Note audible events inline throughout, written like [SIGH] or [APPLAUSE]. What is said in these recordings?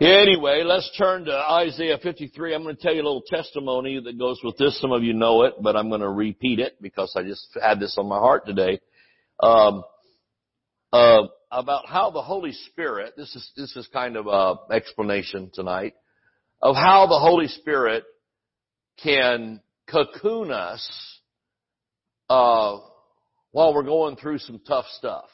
Anyway, let's turn to Isaiah 53. I'm going to tell you a little testimony that goes with this. Some of you know it, but I'm going to repeat it because I just had this on my heart today. Um, uh, about how the Holy Spirit, this is, this is kind of a explanation tonight, of how the Holy Spirit can cocoon us, uh, while we're going through some tough stuff.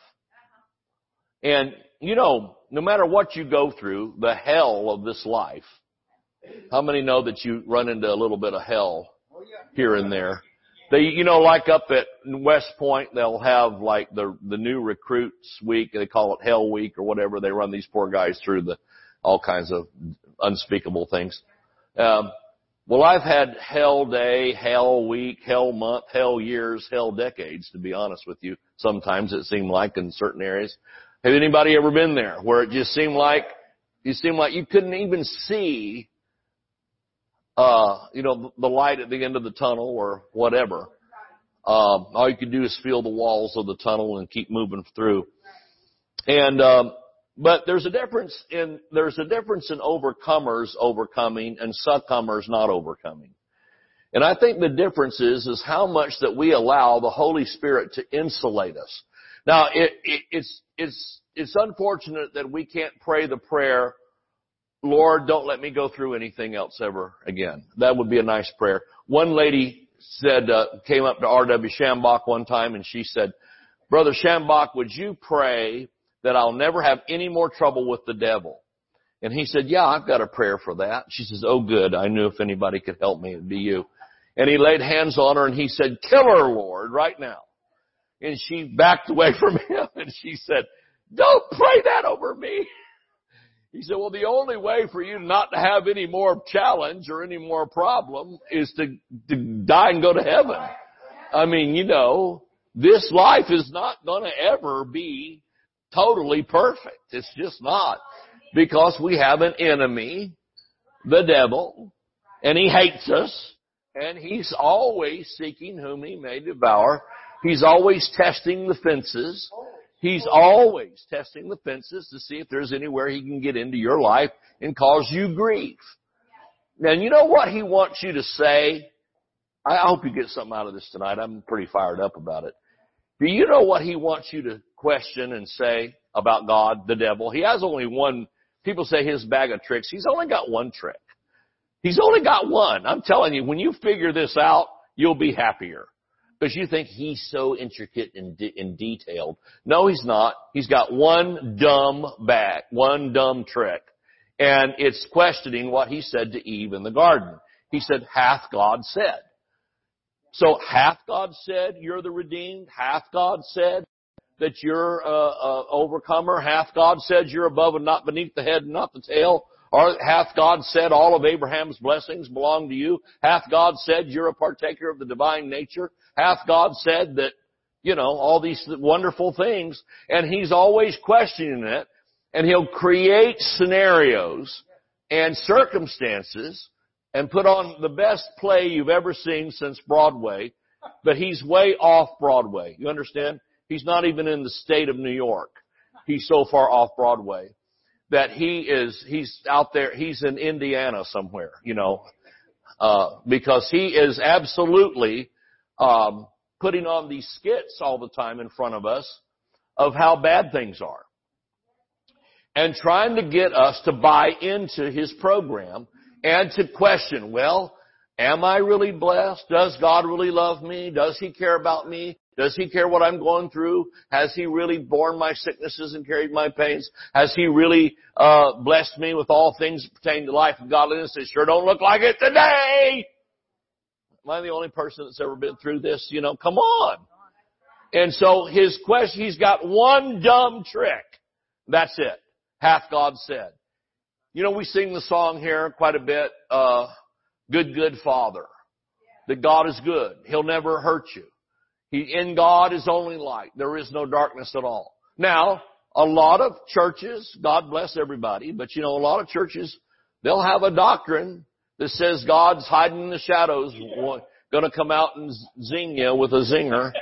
And, you know, no matter what you go through, the hell of this life, how many know that you run into a little bit of hell here and there? They, you know, like up at West Point, they'll have like the, the new recruits week, they call it Hell Week or whatever. They run these poor guys through the, all kinds of unspeakable things. Um, well, I've had hell day, hell week, hell month, hell years, hell decades, to be honest with you. Sometimes it seemed like in certain areas. Have anybody ever been there where it just seemed like, you seemed like you couldn't even see, uh, you know, the light at the end of the tunnel or whatever. Um, all you could do is feel the walls of the tunnel and keep moving through. And, um, but there's a difference in, there's a difference in overcomers overcoming and succumbers not overcoming. And I think the difference is, is how much that we allow the Holy Spirit to insulate us. Now, it, it, it's, it's, it's unfortunate that we can't pray the prayer, Lord, don't let me go through anything else ever again. That would be a nice prayer. One lady said, uh, came up to R.W. Schambach one time and she said, Brother Schambach, would you pray that I'll never have any more trouble with the devil? And he said, yeah, I've got a prayer for that. She says, oh good, I knew if anybody could help me, it'd be you. And he laid hands on her and he said, kill her, Lord, right now. And she backed away [LAUGHS] from him and she said, don't pray that over me. He said, well, the only way for you not to have any more challenge or any more problem is to, to die and go to heaven. I mean, you know, this life is not going to ever be totally perfect. It's just not. Because we have an enemy, the devil, and he hates us, and he's always seeking whom he may devour. He's always testing the fences. He's always testing the fences to see if there's anywhere he can get into your life and cause you grief. Now, you know what he wants you to say? I hope you get something out of this tonight. I'm pretty fired up about it. Do you know what he wants you to question and say about God, the devil? He has only one, people say his bag of tricks. He's only got one trick. He's only got one. I'm telling you, when you figure this out, you'll be happier. Because you think he's so intricate and, de- and detailed. No, he's not. He's got one dumb back, one dumb trick. And it's questioning what he said to Eve in the garden. He said, hath God said? So hath God said you're the redeemed? Hath God said that you're a, a overcomer? Hath God said you're above and not beneath the head and not the tail? Or hath God said all of Abraham's blessings belong to you? Hath God said you're a partaker of the divine nature? Hath God said that, you know, all these wonderful things? And He's always questioning it. And He'll create scenarios and circumstances and put on the best play you've ever seen since Broadway, but he's way off Broadway. You understand? He's not even in the state of New York. He's so far off Broadway that he is, he's out there, he's in Indiana somewhere, you know, uh, because he is absolutely, um, putting on these skits all the time in front of us of how bad things are. And trying to get us to buy into his program and to question, well, am I really blessed? Does God really love me? Does he care about me? Does he care what I'm going through? Has he really borne my sicknesses and carried my pains? Has he really uh, blessed me with all things pertaining to life and godliness? It sure don't look like it today. Am I the only person that's ever been through this? You know, come on. And so his question, he's got one dumb trick. That's it. Hath God said. You know, we sing the song here quite a bit, uh, good, good father. That God is good. He'll never hurt you. He, in God is only light. There is no darkness at all. Now, a lot of churches, God bless everybody, but you know, a lot of churches, they'll have a doctrine that says God's hiding in the shadows, gonna come out and zing you with a zinger.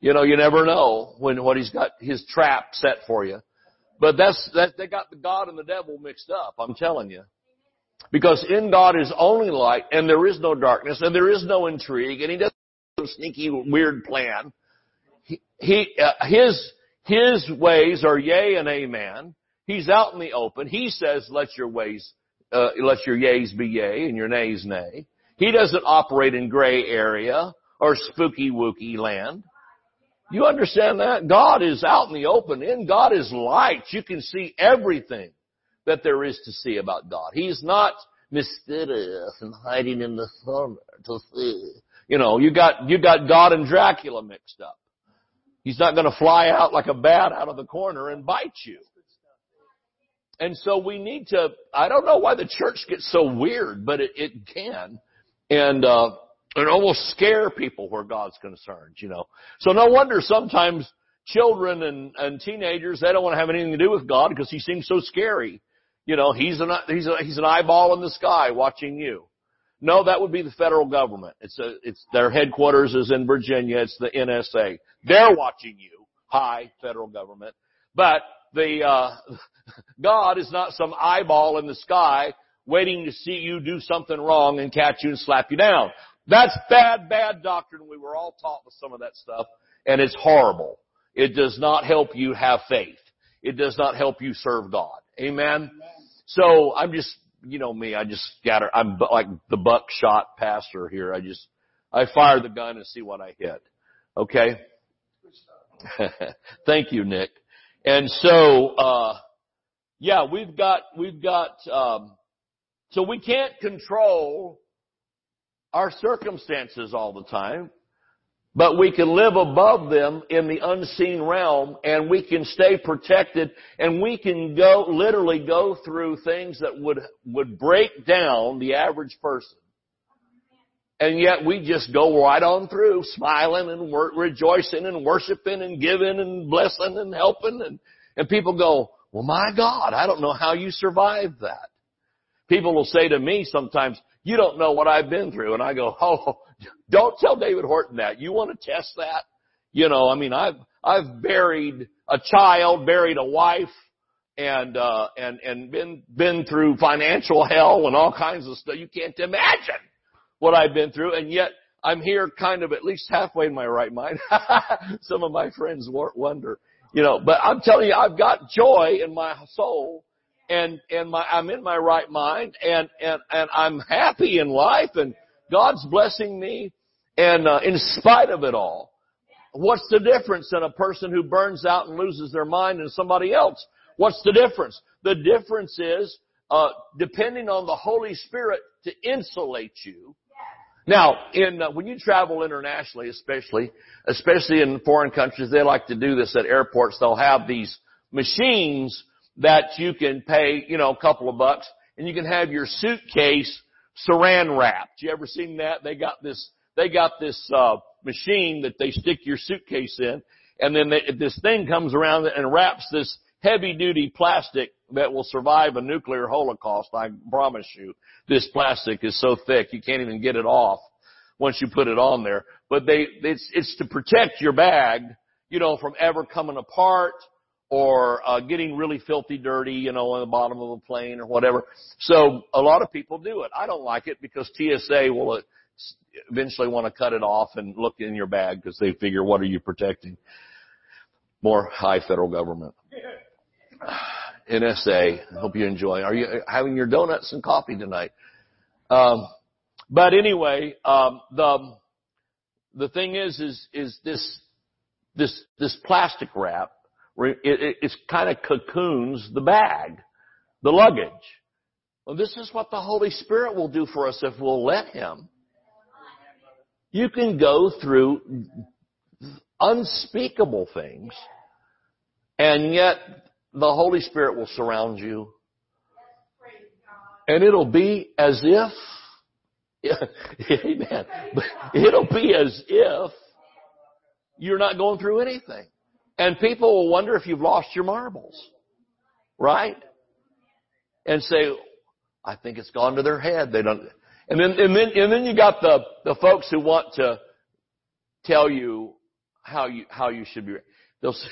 You know, you never know when, what he's got his trap set for you. But that's, that, they got the God and the devil mixed up, I'm telling you. Because in God is only light, and there is no darkness, and there is no intrigue, and He doesn't a sneaky, weird plan. He, he uh, His, His ways are yea and amen. He's out in the open. He says, let your ways, uh, let your yeas be yea and your nays nay. He doesn't operate in gray area or spooky wooky land. You understand that? God is out in the open. In God is light. You can see everything that there is to see about God. He's not mysterious and hiding in the summer to see. You know, you got, you got God and Dracula mixed up. He's not gonna fly out like a bat out of the corner and bite you. And so we need to, I don't know why the church gets so weird, but it, it can. And, uh, and almost scare people where God's concerned, you know. So no wonder sometimes children and, and teenagers, they don't want to have anything to do with God because he seems so scary. You know, he's an, he's a, he's an eyeball in the sky watching you. No, that would be the federal government. It's a, it's, their headquarters is in Virginia. It's the NSA. They're watching you. Hi, federal government. But the, uh, [LAUGHS] God is not some eyeball in the sky waiting to see you do something wrong and catch you and slap you down. That's bad, bad doctrine. We were all taught with some of that stuff and it's horrible. It does not help you have faith. It does not help you serve God. Amen? Amen. So I'm just, you know me, I just scatter. I'm like the buckshot pastor here. I just, I fire the gun and see what I hit. Okay? [LAUGHS] Thank you, Nick. And so, uh, yeah, we've got, we've got, um, so we can't control our circumstances all the time, but we can live above them in the unseen realm and we can stay protected and we can go, literally go through things that would, would break down the average person. And yet we just go right on through smiling and rejoicing and worshiping and giving and blessing and helping and, and people go, well my God, I don't know how you survived that. People will say to me sometimes, you don't know what I've been through. And I go, [LAUGHS] oh, don't tell David Horton that. You want to test that? You know, I mean, I've, I've buried a child, buried a wife, and, uh, and, and been, been through financial hell and all kinds of stuff. You can't imagine what I've been through. And yet I'm here kind of at least halfway in my right mind. [LAUGHS] Some of my friends wonder, you know, but I'm telling you, I've got joy in my soul and and my I'm in my right mind and and and I'm happy in life and God's blessing me and uh, in spite of it all. What's the difference in a person who burns out and loses their mind and somebody else? What's the difference? The difference is uh, depending on the Holy Spirit to insulate you. Now, in uh, when you travel internationally, especially especially in foreign countries, they like to do this at airports. They'll have these machines that you can pay, you know, a couple of bucks and you can have your suitcase saran wrapped. You ever seen that? They got this, they got this, uh, machine that they stick your suitcase in and then they, this thing comes around and wraps this heavy duty plastic that will survive a nuclear holocaust. I promise you. This plastic is so thick you can't even get it off once you put it on there. But they, it's, it's to protect your bag, you know, from ever coming apart or uh, getting really filthy dirty, you know, on the bottom of a plane or whatever. So a lot of people do it. I don't like it because TSA will uh, eventually want to cut it off and look in your bag because they figure, what are you protecting? More high federal government. [SIGHS] NSA. I hope you enjoy. Are you having your donuts and coffee tonight? Um, but anyway, um, the the thing is, is is this this this plastic wrap it, it, kind of cocoons the bag, the luggage. Well, this is what the Holy Spirit will do for us if we'll let Him. You can go through unspeakable things, and yet the Holy Spirit will surround you. And it'll be as if, [LAUGHS] amen, it'll be as if you're not going through anything. And people will wonder if you've lost your marbles. Right? And say, I think it's gone to their head. They don't, and then, and then, and then you got the, the folks who want to tell you how you, how you should be. They'll [LAUGHS] say,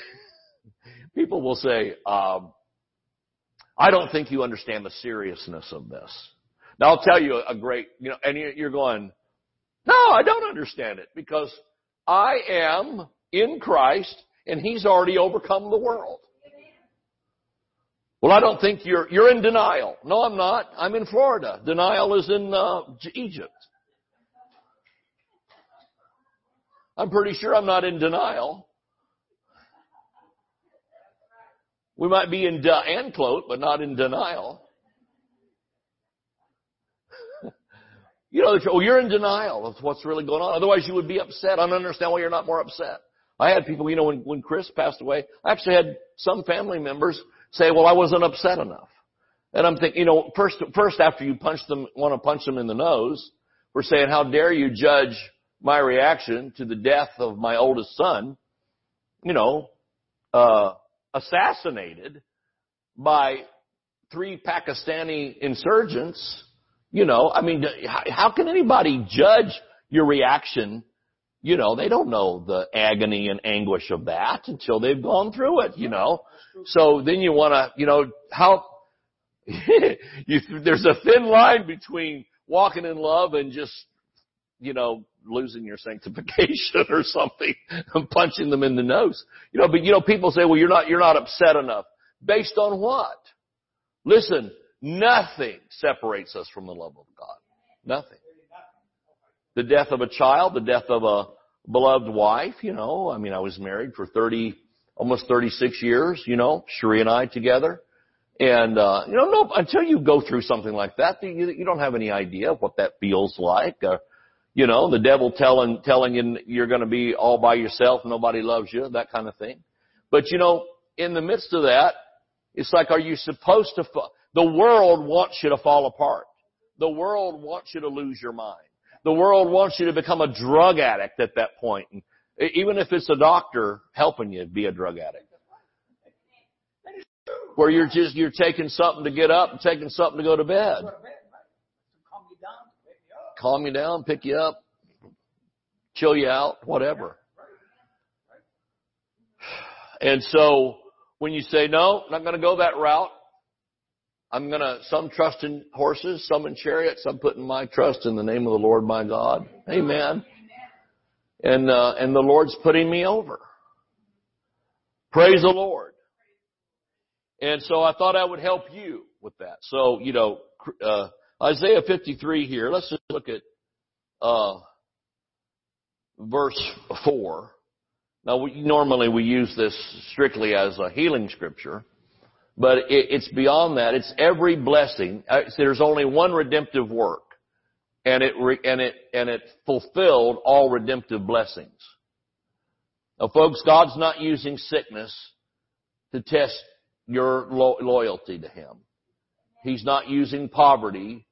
People will say, um, I don't think you understand the seriousness of this. Now I'll tell you a great, you know, and you're going, no, I don't understand it because I am in Christ and He's already overcome the world. Well, I don't think you're, you're in denial. No, I'm not. I'm in Florida. Denial is in uh, Egypt. I'm pretty sure I'm not in denial. We might be in de- anclote, but not in denial. [LAUGHS] you know, oh, you're in denial of what's really going on. Otherwise, you would be upset. I don't understand why you're not more upset. I had people, you know, when, when Chris passed away, I actually had some family members say, well, I wasn't upset enough. And I'm thinking, you know, first, first after you punch them, want to punch them in the nose, we're saying, how dare you judge my reaction to the death of my oldest son, you know, uh, assassinated by three Pakistani insurgents, you know, I mean, how can anybody judge your reaction? You know, they don't know the agony and anguish of that until they've gone through it, you know. So then you want to, you know, how, [LAUGHS] you, there's a thin line between walking in love and just, you know, losing your sanctification [LAUGHS] or something and punching them in the nose. You know, but you know, people say, well, you're not, you're not upset enough. Based on what? Listen, nothing separates us from the love of God. Nothing. The death of a child, the death of a beloved wife, you know, I mean, I was married for 30, almost 36 years, you know, Sheree and I together. And, uh, you know, no, until you go through something like that, you, you don't have any idea what that feels like. Uh, you know, the devil telling, telling you you're going to be all by yourself, nobody loves you, that kind of thing. But you know, in the midst of that, it's like, are you supposed to, fa- the world wants you to fall apart. The world wants you to lose your mind. The world wants you to become a drug addict at that point. And even if it's a doctor helping you be a drug addict. Where you're just, you're taking something to get up and taking something to go to bed calm you down, pick you up, chill you out, whatever. And so when you say, no, not going to go that route, I'm to, some trust in horses, some in chariots, I'm putting my trust in the name of the Lord my God. Amen. And, uh, and the Lord's putting me over. Praise the Lord. And so I thought I would help you with that. So, you know, uh, Isaiah 53 here. Let's just look at uh, verse 4. Now, we, normally we use this strictly as a healing scripture, but it, it's beyond that. It's every blessing. Uh, there's only one redemptive work, and it and it and it fulfilled all redemptive blessings. Now, folks, God's not using sickness to test your lo- loyalty to Him. He's not using poverty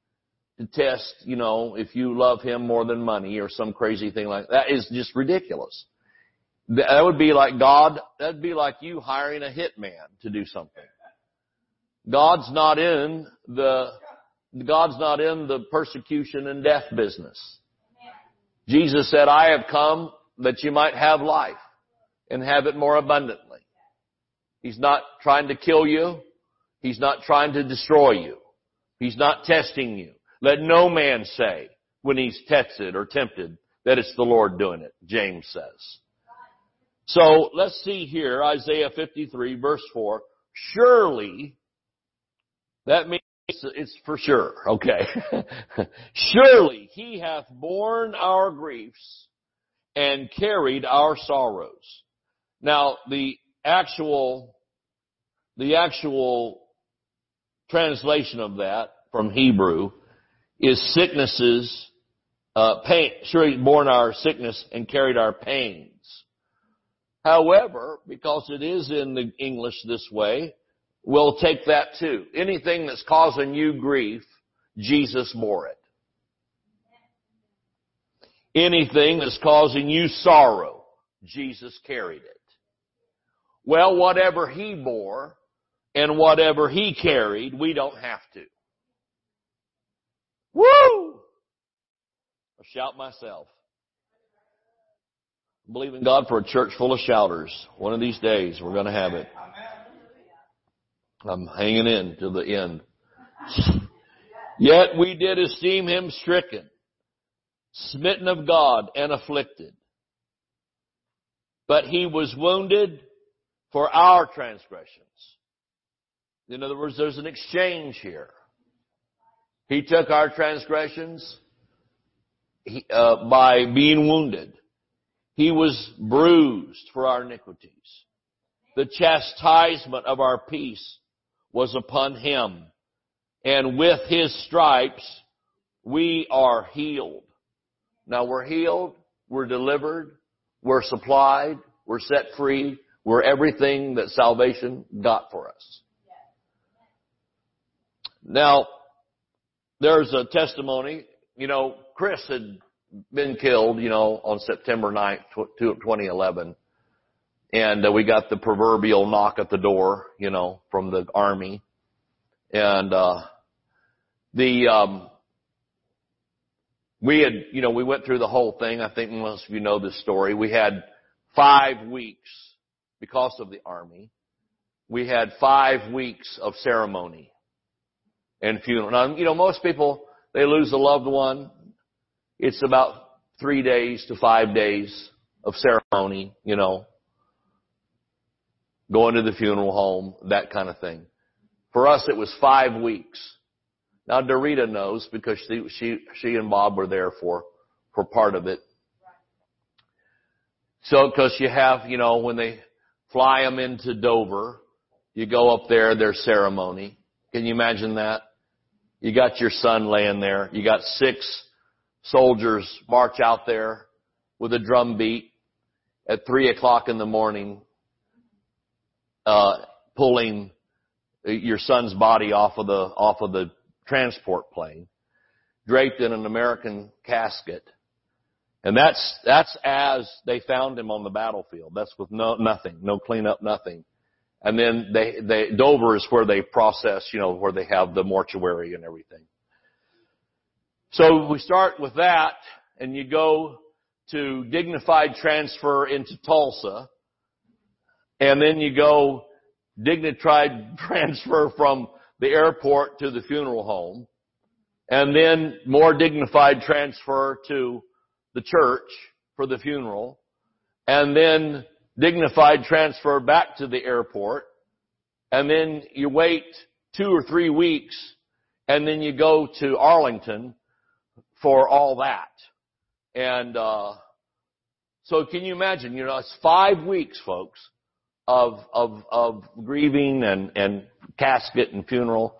to test, you know, if you love him more than money or some crazy thing like that. That is just ridiculous. That would be like God, that'd be like you hiring a hitman to do something. God's not in the, God's not in the persecution and death business. Jesus said, I have come that you might have life and have it more abundantly. He's not trying to kill you. He's not trying to destroy you. He's not testing you. Let no man say when he's tested or tempted that it's the Lord doing it, James says. So let's see here, Isaiah 53 verse 4. Surely, that means it's for sure, okay. [LAUGHS] Surely he hath borne our griefs and carried our sorrows. Now, the actual, the actual translation of that from Hebrew is sicknesses, uh, pain. Sure, he borne our sickness and carried our pains. However, because it is in the English this way, we'll take that too. Anything that's causing you grief, Jesus bore it. Anything that's causing you sorrow, Jesus carried it. Well, whatever He bore and whatever He carried, we don't have to. Woo! I'll shout myself. believe in God for a church full of shouters. One of these days, we're going to have it. I'm hanging in to the end. Yet we did esteem him stricken, smitten of God, and afflicted. But he was wounded for our transgressions. In other words, there's an exchange here. He took our transgressions he, uh, by being wounded. He was bruised for our iniquities. The chastisement of our peace was upon him. And with his stripes, we are healed. Now we're healed, we're delivered, we're supplied, we're set free, we're everything that salvation got for us. Now, there's a testimony, you know, Chris had been killed, you know, on September 9th, 2011. And uh, we got the proverbial knock at the door, you know, from the army. And, uh, the, um, we had, you know, we went through the whole thing. I think most of you know this story. We had five weeks because of the army. We had five weeks of ceremony and funeral. Now, you know, most people, they lose a loved one. It's about three days to five days of ceremony, you know, going to the funeral home, that kind of thing. For us, it was five weeks. Now, Dorita knows because she, she, she and Bob were there for, for part of it. So, cause you have, you know, when they fly them into Dover, you go up there, there's ceremony. Can you imagine that? You got your son laying there. You got six soldiers march out there with a drum beat at three o'clock in the morning, uh, pulling your son's body off of the, off of the transport plane, draped in an American casket. And that's, that's as they found him on the battlefield. That's with no, nothing, no cleanup, nothing. And then they, they, Dover is where they process, you know, where they have the mortuary and everything. So we start with that and you go to dignified transfer into Tulsa and then you go dignified [LAUGHS] transfer from the airport to the funeral home. And then more dignified transfer to the church for the funeral. And then dignified transfer back to the airport. And then you wait two or three weeks and then you go to Arlington for all that. And, uh, so can you imagine, you know, it's five weeks, folks, of, of, of grieving and, and casket and funeral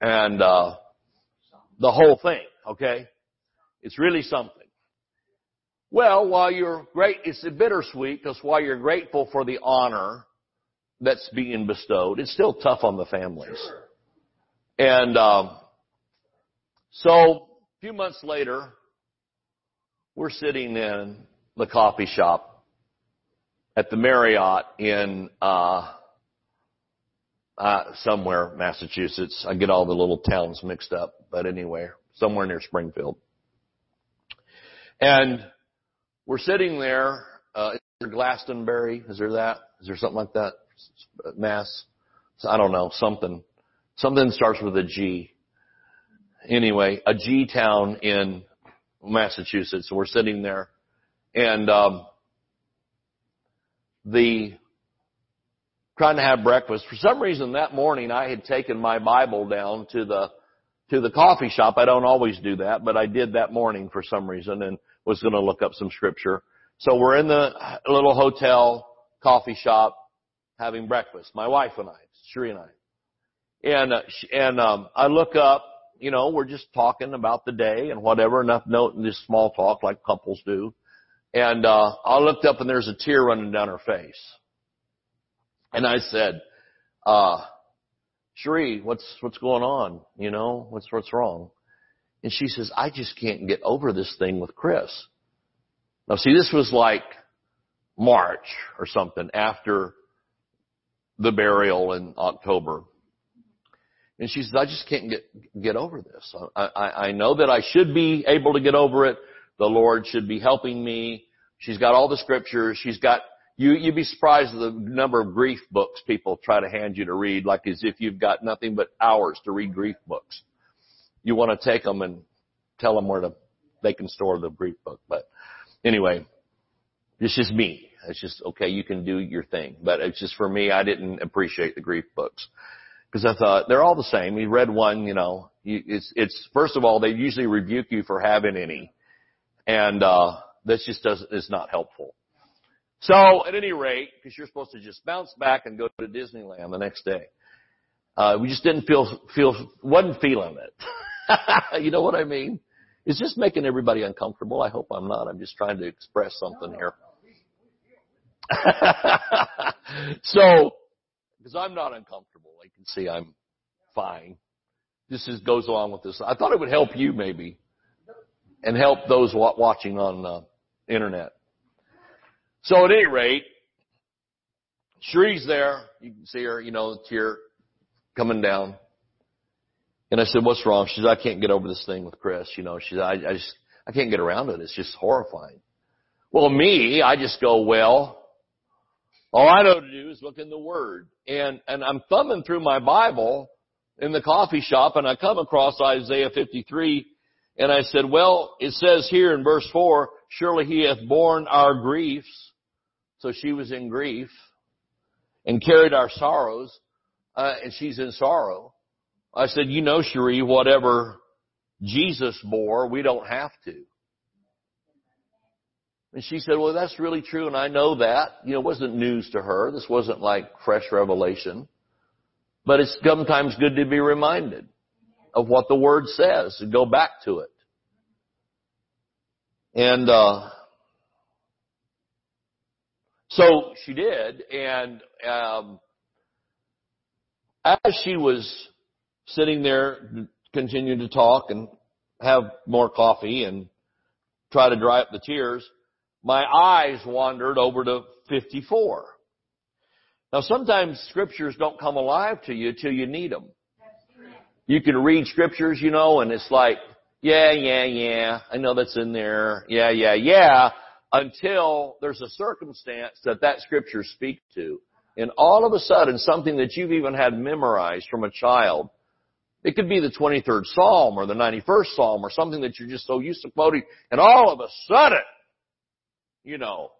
and, uh, the whole thing, okay? It's really something. Well, while you're great, it's a bittersweet because while you're grateful for the honor that's being bestowed, it's still tough on the families. And, um, so a few months later, we're sitting in the coffee shop at the Marriott in, uh, uh, somewhere, Massachusetts. I get all the little towns mixed up, but anyway, somewhere near Springfield. And we're sitting there, uh, is there Glastonbury? Is there that? Is there something like that? Mass? I don't know, something. Something starts with a G. Anyway, a G town in Massachusetts. So We're sitting there and, um, the trying to have breakfast. For some reason that morning I had taken my Bible down to the to the coffee shop. I don't always do that, but I did that morning for some reason and was going to look up some scripture. So we're in the little hotel coffee shop having breakfast. My wife and I, Sheree and I. And uh, and um I look up, you know, we're just talking about the day and whatever, enough note in this small talk like couples do. And uh I looked up and there's a tear running down her face. And I said, uh, Sheree, what's, what's going on? You know, what's, what's wrong? And she says, I just can't get over this thing with Chris. Now see, this was like March or something after the burial in October. And she says, I just can't get, get over this. I, I, I know that I should be able to get over it. The Lord should be helping me. She's got all the scriptures. She's got, you, you'd be surprised at the number of grief books people try to hand you to read, like as if you've got nothing but hours to read grief books. You want to take them and tell them where to, they can store the grief book. But anyway, it's just me. It's just, okay, you can do your thing. But it's just for me, I didn't appreciate the grief books. Because I thought, they're all the same. You read one, you know, you, it's, it's, first of all, they usually rebuke you for having any. And, uh, this just doesn't, is not helpful. So at any rate, because you're supposed to just bounce back and go to Disneyland the next day, uh, we just didn't feel, feel, wasn't feeling it. [LAUGHS] you know what I mean? It's just making everybody uncomfortable. I hope I'm not. I'm just trying to express something here. [LAUGHS] so, because I'm not uncomfortable, I can see I'm fine. This is, goes along with this. I thought it would help you maybe, and help those watching on uh, internet. So at any rate, Cherie's there. You can see her, you know, tear coming down. And I said, what's wrong? She said, I can't get over this thing with Chris. You know, she said, I, I just, I can't get around it. It's just horrifying. Well, me, I just go, well, all I know to do is look in the Word. And, and I'm thumbing through my Bible in the coffee shop and I come across Isaiah 53 and I said, well, it says here in verse 4, surely he hath borne our griefs. So she was in grief and carried our sorrows, uh, and she's in sorrow. I said, you know, Cherie, whatever Jesus bore, we don't have to. And she said, well, that's really true, and I know that. You know, it wasn't news to her. This wasn't like fresh revelation. But it's sometimes good to be reminded of what the Word says and go back to it. And, uh, so she did, and, um, as she was sitting there, continuing to talk and have more coffee and try to dry up the tears, my eyes wandered over to 54. Now sometimes scriptures don't come alive to you till you need them. You can read scriptures, you know, and it's like, yeah, yeah, yeah, I know that's in there. Yeah, yeah, yeah, until there's a circumstance that that scripture speaks to. And all of a sudden, something that you've even had memorized from a child, it could be the 23rd Psalm or the 91st Psalm or something that you're just so used to quoting, and all of a sudden, you know,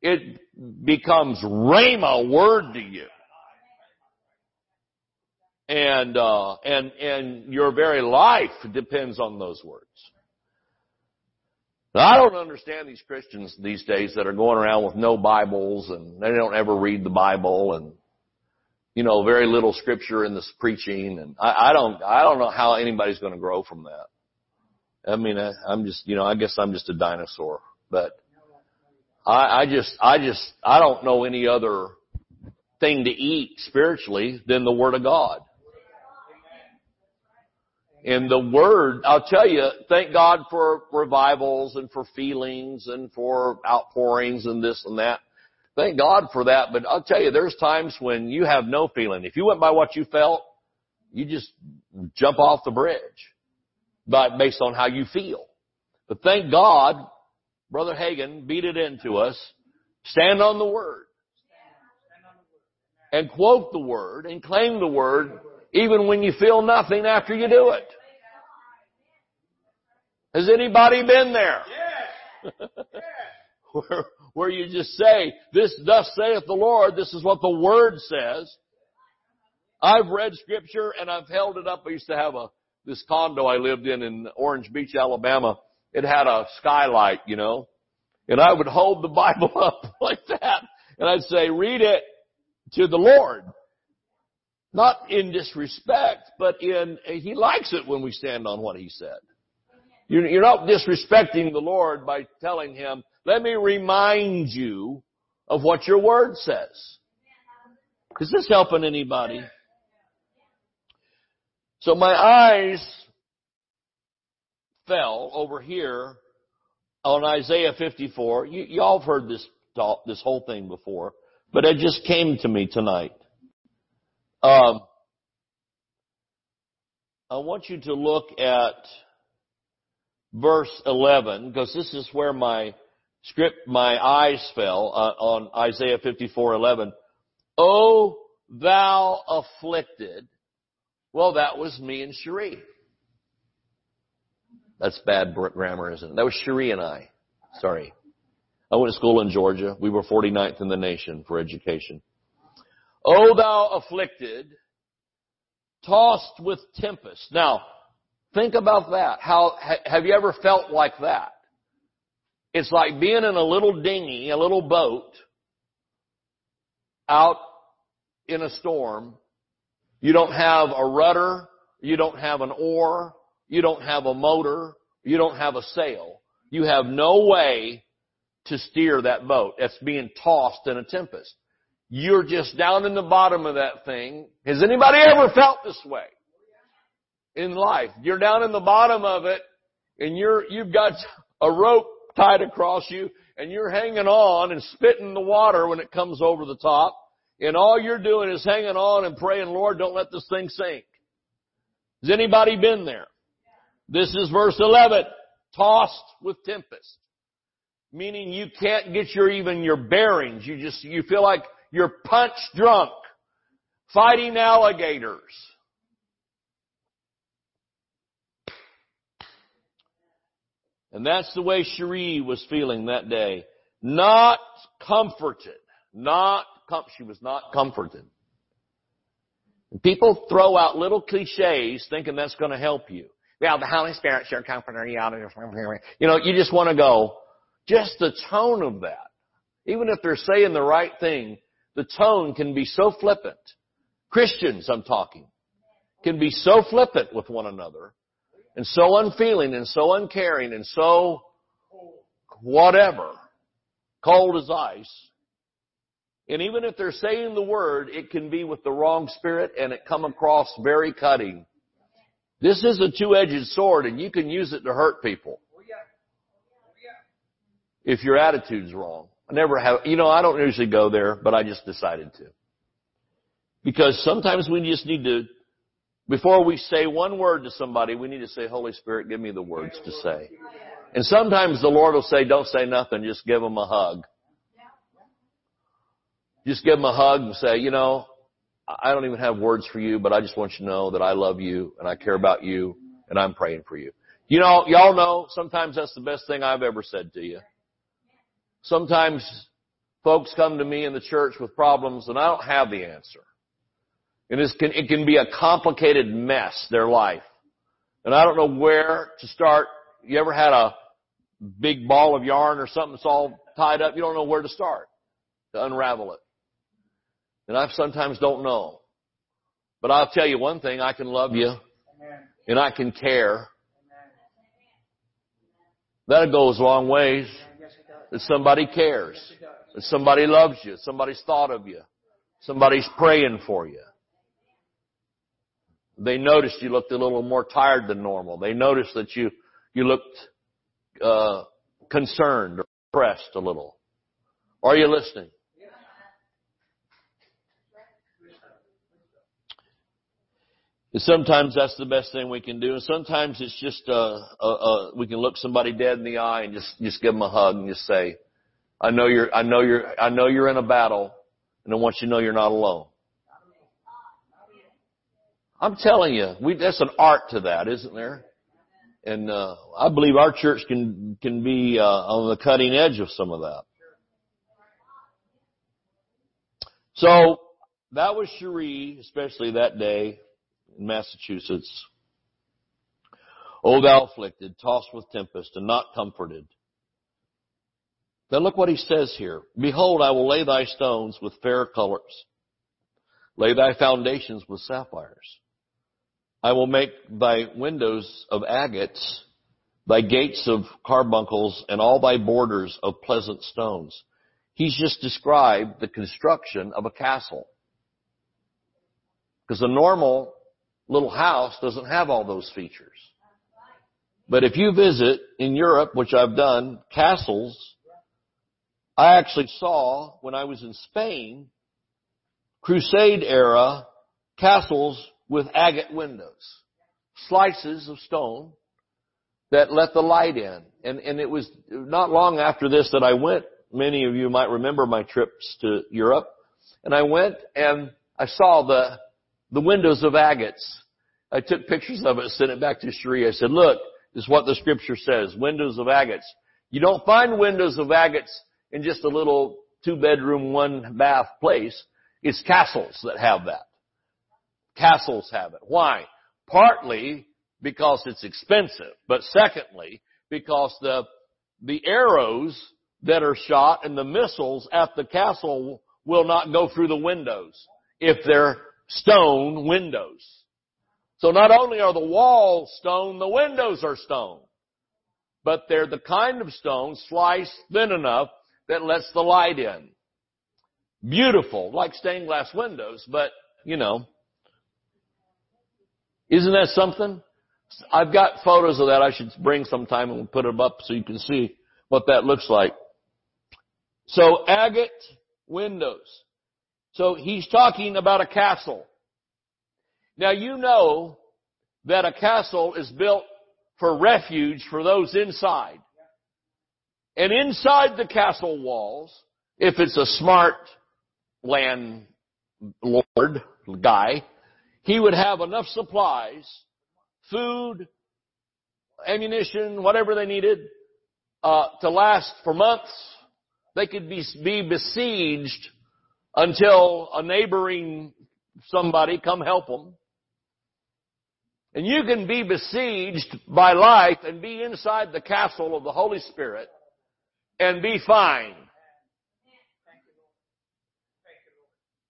it becomes rhema word to you. And, uh, and, and your very life depends on those words. Now, I don't understand these Christians these days that are going around with no Bibles and they don't ever read the Bible and, you know, very little scripture in this preaching and I, I don't, I don't know how anybody's going to grow from that. I mean, I, I'm just, you know, I guess I'm just a dinosaur, but I, I just, I just, I don't know any other thing to eat spiritually than the Word of God. And the Word, I'll tell you, thank God for revivals and for feelings and for outpourings and this and that. Thank God for that, but I'll tell you, there's times when you have no feeling. If you went by what you felt, you just jump off the bridge, based on how you feel. But thank God Brother Hagin beat it into us. Stand on the Word. And quote the Word and claim the Word even when you feel nothing after you do it. Has anybody been there? [LAUGHS] where, where you just say, this thus saith the Lord, this is what the Word says. I've read scripture and I've held it up. I used to have a, this condo I lived in in Orange Beach, Alabama it had a skylight, you know. And I would hold the [LAUGHS] Bible up like that and I'd say, read it to the Lord. Not in disrespect, but in, He likes it when we stand on what He said. You're not disrespecting the Lord by telling Him, let me remind you of what your word says. Is this helping anybody? So my eyes fell over here on Isaiah 54. You, y'all have heard this talk, this whole thing before, but it just came to me tonight. Um, I want you to look at verse 11 because this is where my script, my eyes fell uh, on Isaiah 54:11. Oh, thou afflicted. Well, that was me and Cherie. That's bad grammar, isn't it? That was Cherie and I. Sorry. I went to school in Georgia. We were 49th in the nation for education. O thou afflicted, tossed with tempest. Now, think about that. How, have you ever felt like that? It's like being in a little dinghy, a little boat, out in a storm. You don't have a rudder. You don't have an oar. You don't have a motor. You don't have a sail. You have no way to steer that boat that's being tossed in a tempest. You're just down in the bottom of that thing. Has anybody ever felt this way? In life. You're down in the bottom of it and you're, you've got a rope tied across you and you're hanging on and spitting the water when it comes over the top. And all you're doing is hanging on and praying, Lord, don't let this thing sink. Has anybody been there? This is verse 11. Tossed with tempest. Meaning you can't get your, even your bearings. You just, you feel like you're punch drunk. Fighting alligators. And that's the way Cherie was feeling that day. Not comforted. Not, com- she was not comforted. People throw out little cliches thinking that's going to help you. Well, the Holy Spirit's your comforter. You know, you just want to go, just the tone of that. Even if they're saying the right thing, the tone can be so flippant. Christians, I'm talking, can be so flippant with one another and so unfeeling and so uncaring and so whatever, cold as ice. And even if they're saying the word, it can be with the wrong spirit and it come across very cutting. This is a two-edged sword and you can use it to hurt people. If your attitude's wrong. Never have, you know, I don't usually go there, but I just decided to. Because sometimes we just need to, before we say one word to somebody, we need to say, Holy Spirit, give me the words to say. And sometimes the Lord will say, don't say nothing, just give them a hug. Just give them a hug and say, you know, I don't even have words for you, but I just want you to know that I love you and I care about you and I'm praying for you. You know, y'all know sometimes that's the best thing I've ever said to you. Sometimes folks come to me in the church with problems and I don't have the answer. And it can, it can be a complicated mess, their life. And I don't know where to start. You ever had a big ball of yarn or something that's all tied up? You don't know where to start to unravel it. And I sometimes don't know. But I'll tell you one thing, I can love you and I can care. That goes a long ways. That somebody cares. That somebody loves you. Somebody's thought of you. Somebody's praying for you. They noticed you looked a little more tired than normal. They noticed that you, you looked, uh, concerned or depressed a little. Are you listening? Sometimes that's the best thing we can do, and sometimes it's just uh, uh, uh, we can look somebody dead in the eye and just just give them a hug and just say, "I know you're, I know you're, I know you're in a battle, and I want you to know you're not alone." I'm telling you, we, that's an art to that, isn't there? And uh, I believe our church can can be uh, on the cutting edge of some of that. So that was Cherie, especially that day in Massachusetts. O thou afflicted, tossed with tempest, and not comforted. Then look what he says here. Behold, I will lay thy stones with fair colors. Lay thy foundations with sapphires. I will make thy windows of agates, thy gates of carbuncles, and all thy borders of pleasant stones. He's just described the construction of a castle. Because the normal little house doesn't have all those features. But if you visit in Europe, which I've done, castles, I actually saw when I was in Spain, Crusade era castles with agate windows, slices of stone that let the light in. And, and it was not long after this that I went. Many of you might remember my trips to Europe. And I went and I saw the, the windows of agates. I took pictures of it, sent it back to Cherie. I said, look, this is what the scripture says, windows of agates. You don't find windows of agates in just a little two bedroom, one bath place. It's castles that have that. Castles have it. Why? Partly because it's expensive, but secondly, because the, the arrows that are shot and the missiles at the castle will not go through the windows if they're stone windows. So not only are the walls stone, the windows are stone. But they're the kind of stone sliced thin enough that lets the light in. Beautiful, like stained glass windows, but, you know, isn't that something? I've got photos of that I should bring sometime and put them up so you can see what that looks like. So agate windows. So he's talking about a castle. Now you know that a castle is built for refuge for those inside. And inside the castle walls, if it's a smart landlord guy, he would have enough supplies, food, ammunition, whatever they needed, uh, to last for months. They could be, be besieged until a neighboring somebody come help them. And you can be besieged by life and be inside the castle of the Holy Spirit and be fine.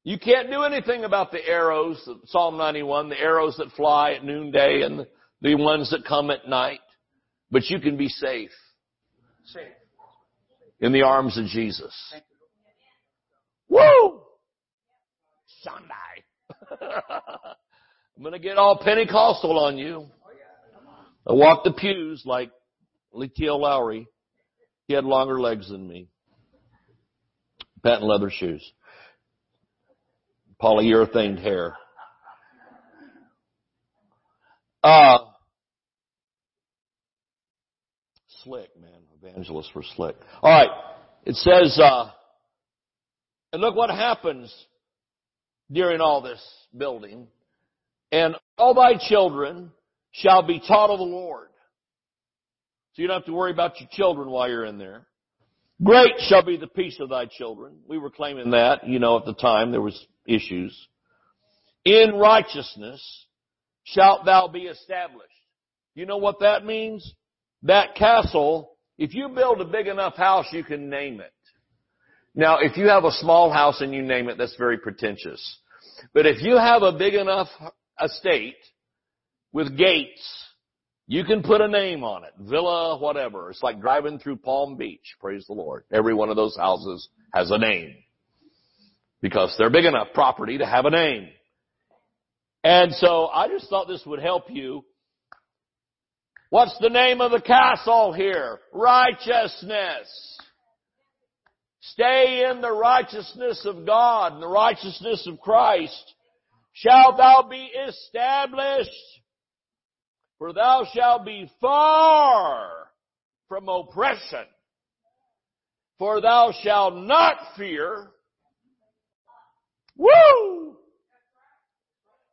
You can't do anything about the arrows, Psalm 91, the arrows that fly at noonday and the ones that come at night. But you can be safe. Safe. In the arms of Jesus. Woo! Sunday. [LAUGHS] I'm going to get all Pentecostal on you. I walked the pews like T.L. Lowery. He had longer legs than me. Patent leather shoes. Polyurethane hair. Uh, slick, man. Evangelists were slick. Alright. It says, uh, and look what happens during all this building. And all thy children shall be taught of the Lord. So you don't have to worry about your children while you're in there. Great shall be the peace of thy children. We were claiming that, you know, at the time there was issues. In righteousness shalt thou be established. You know what that means? That castle, if you build a big enough house, you can name it. Now, if you have a small house and you name it, that's very pretentious. But if you have a big enough estate with gates. You can put a name on it. Villa, whatever. It's like driving through Palm Beach. Praise the Lord. Every one of those houses has a name. Because they're big enough property to have a name. And so I just thought this would help you. What's the name of the castle here? Righteousness. Stay in the righteousness of God and the righteousness of Christ shalt thou be established, for thou shalt be far from oppression, for thou shalt not fear, woo,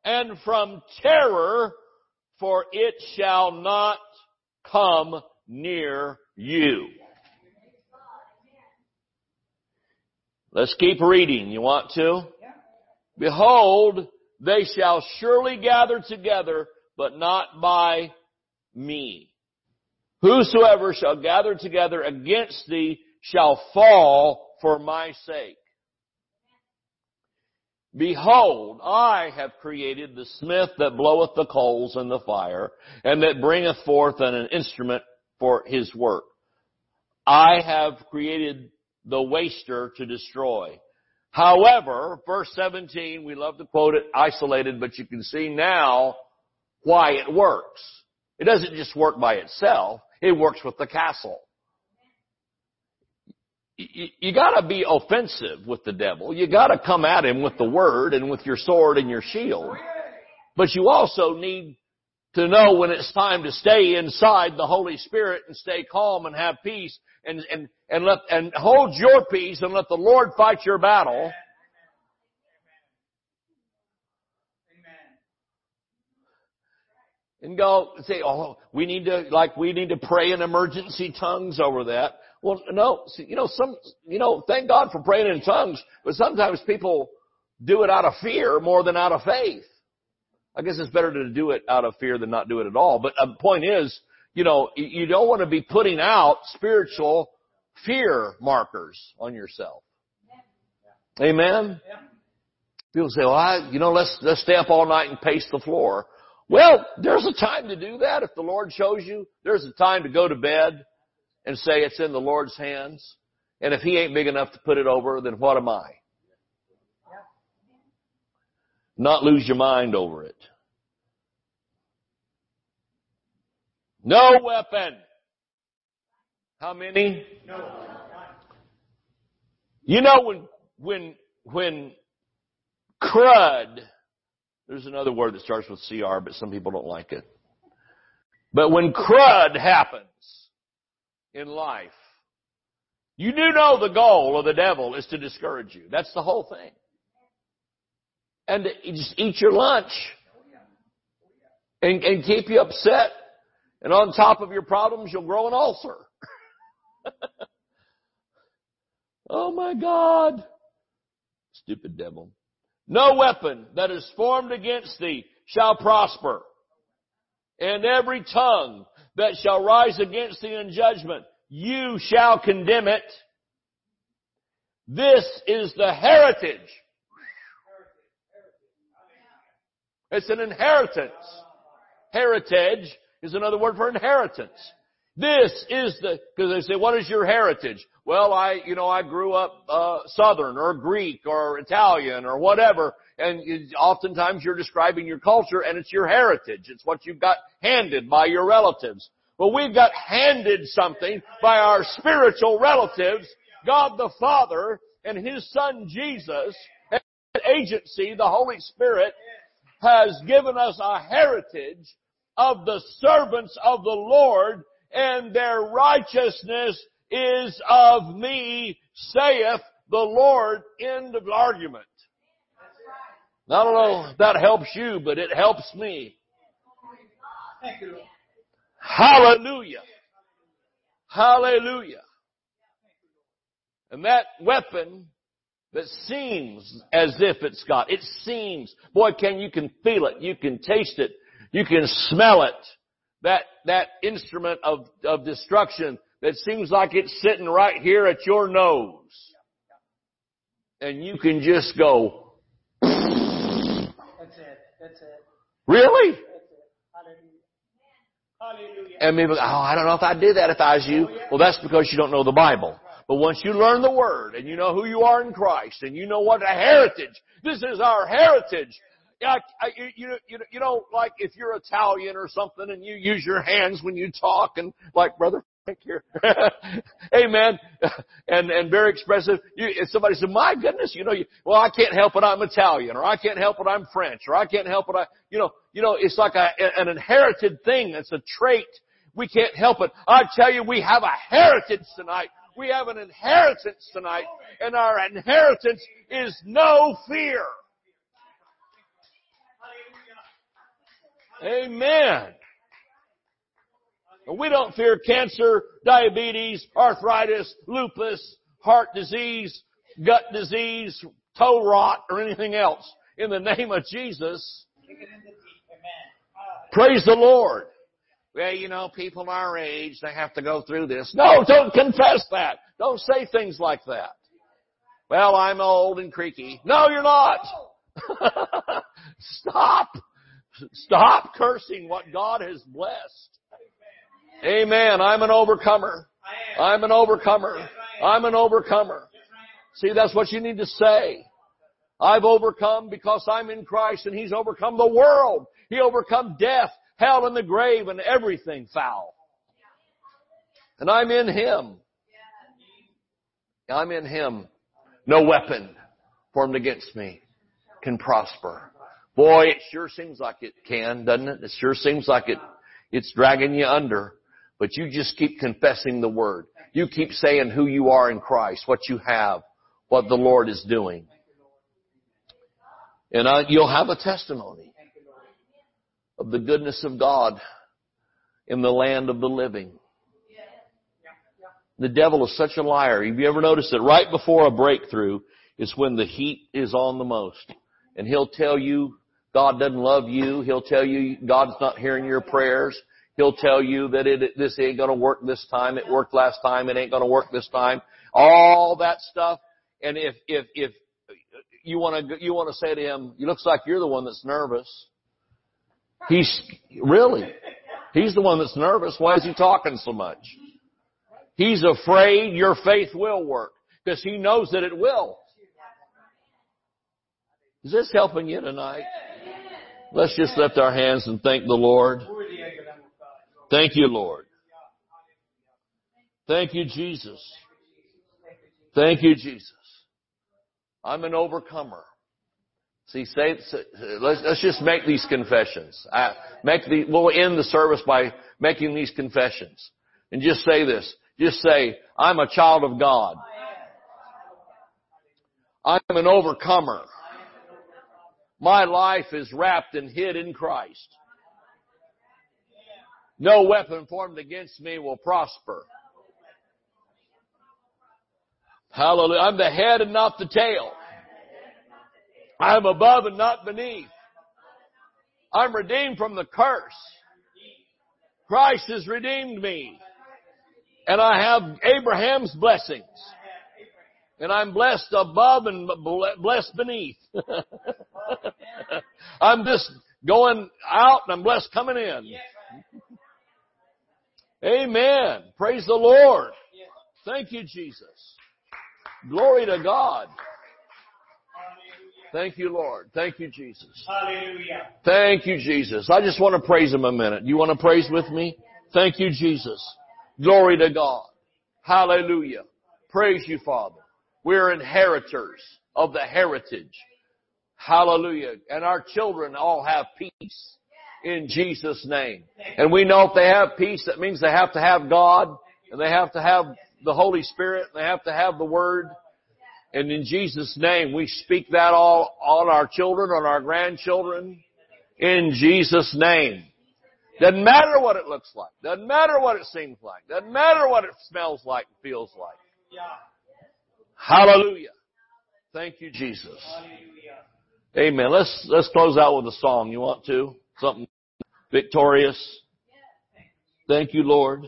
and from terror, for it shall not come near you. Let's keep reading. You want to? Behold, they shall surely gather together, but not by me. Whosoever shall gather together against thee shall fall for my sake. Behold, I have created the smith that bloweth the coals in the fire, and that bringeth forth an instrument for his work. I have created the waster to destroy. However, verse 17, we love to quote it isolated, but you can see now why it works. It doesn't just work by itself, it works with the castle. You, you gotta be offensive with the devil. You gotta come at him with the word and with your sword and your shield. But you also need to know when it's time to stay inside the Holy Spirit and stay calm and have peace and, and, and let, and hold your peace and let the Lord fight your battle. And go say, oh, we need to, like, we need to pray in emergency tongues over that. Well, no, see, you know, some, you know, thank God for praying in tongues, but sometimes people do it out of fear more than out of faith. I guess it's better to do it out of fear than not do it at all. But the point is, you know, you don't want to be putting out spiritual fear markers on yourself. Amen? People say, well, I, you know, let's, let's stay up all night and pace the floor. Well, there's a time to do that if the Lord shows you. There's a time to go to bed and say it's in the Lord's hands. And if He ain't big enough to put it over, then what am I? Not lose your mind over it. No weapon. How many? No. You know when when when crud there's another word that starts with CR, but some people don't like it. But when crud happens in life, you do know the goal of the devil is to discourage you. That's the whole thing. And just eat your lunch and, and keep you upset. And on top of your problems, you'll grow an ulcer. [LAUGHS] oh my God. Stupid devil. No weapon that is formed against thee shall prosper. And every tongue that shall rise against thee in judgment, you shall condemn it. This is the heritage. It's an inheritance. Heritage is another word for inheritance. This is the, because they say, what is your heritage? Well, I, you know, I grew up, uh, Southern or Greek or Italian or whatever, and oftentimes you're describing your culture and it's your heritage. It's what you've got handed by your relatives. Well, we've got handed something by our spiritual relatives, God the Father and His Son Jesus, and agency, the Holy Spirit, has given us a heritage of the servants of the Lord and their righteousness is of me, saith the Lord. End of argument. I don't know if that helps you, but it helps me. Hallelujah. Hallelujah. And that weapon that seems as if it's God, it seems, boy, can you can feel it, you can taste it, you can smell it. That, that instrument of, of destruction that seems like it's sitting right here at your nose. And you can just go. That's it. That's it. Really? Hallelujah. And maybe, oh, I don't know if I'd do that if I was you. Oh, well, that's because you don't know the Bible. But once you learn the Word and you know who you are in Christ and you know what a heritage, this is our heritage. I, I, you, you, you know, like if you're Italian or something and you use your hands when you talk and like Brother Frank here. Amen. And, and very expressive. You, if somebody said, my goodness, you know, you, well, I can't help it. I'm Italian or I can't help it. I'm French or I can't help it. I, you know, you know, it's like a, an inherited thing. It's a trait. We can't help it. I tell you, we have a heritage tonight. We have an inheritance tonight and our inheritance is no fear. Amen. We don't fear cancer, diabetes, arthritis, lupus, heart disease, gut disease, toe rot, or anything else. In the name of Jesus. Praise the Lord. Well, you know, people our age, they have to go through this. No, don't confess that. Don't say things like that. Well, I'm old and creaky. No, you're not. [LAUGHS] Stop. Stop cursing what God has blessed. Amen. I'm an overcomer. I'm an overcomer. I'm an overcomer. See, that's what you need to say. I've overcome because I'm in Christ and He's overcome the world. He overcome death, hell, and the grave and everything foul. And I'm in Him. I'm in Him. No weapon formed against me can prosper. Boy, it sure seems like it can, doesn't it? It sure seems like it, it's dragging you under. But you just keep confessing the Word. You keep saying who you are in Christ, what you have, what the Lord is doing. And uh, you'll have a testimony of the goodness of God in the land of the living. The devil is such a liar. Have you ever noticed that right before a breakthrough is when the heat is on the most? And he'll tell you God doesn't love you. He'll tell you God's not hearing your prayers. He'll tell you that it, this ain't gonna work this time. It worked last time. It ain't gonna work this time. All that stuff. And if, if, if you wanna, you wanna say to him, it looks like you're the one that's nervous. He's, really? He's the one that's nervous. Why is he talking so much? He's afraid your faith will work because he knows that it will. Is this helping you tonight? Let's just lift our hands and thank the Lord. Thank you, Lord. Thank you, Jesus. Thank you, Jesus. I'm an overcomer. See, say, let's, let's just make these confessions. I make the, we'll end the service by making these confessions. And just say this. Just say, I'm a child of God. I'm an overcomer. My life is wrapped and hid in Christ. No weapon formed against me will prosper. Hallelujah. I'm the head and not the tail. I'm above and not beneath. I'm redeemed from the curse. Christ has redeemed me. And I have Abraham's blessings. And I'm blessed above and blessed beneath. [LAUGHS] [LAUGHS] I'm just going out and I'm blessed coming in. Amen. Praise the Lord. Thank you, Jesus. Glory to God. Thank you, Lord. Thank you, Jesus. Hallelujah. Thank you, Jesus. I just want to praise Him a minute. You want to praise with me? Thank you, Jesus. Glory to God. Hallelujah. Praise you, Father. We're inheritors of the heritage. Hallelujah. And our children all have peace in Jesus' name. And we know if they have peace, that means they have to have God and they have to have the Holy Spirit and they have to have the Word. And in Jesus' name, we speak that all on our children, on our grandchildren. In Jesus' name. Doesn't matter what it looks like. Doesn't matter what it seems like. Doesn't matter what it smells like and feels like. Hallelujah. Thank you, Jesus. Amen. Let's, let's close out with a song. You want to? Something victorious. Thank you, Lord.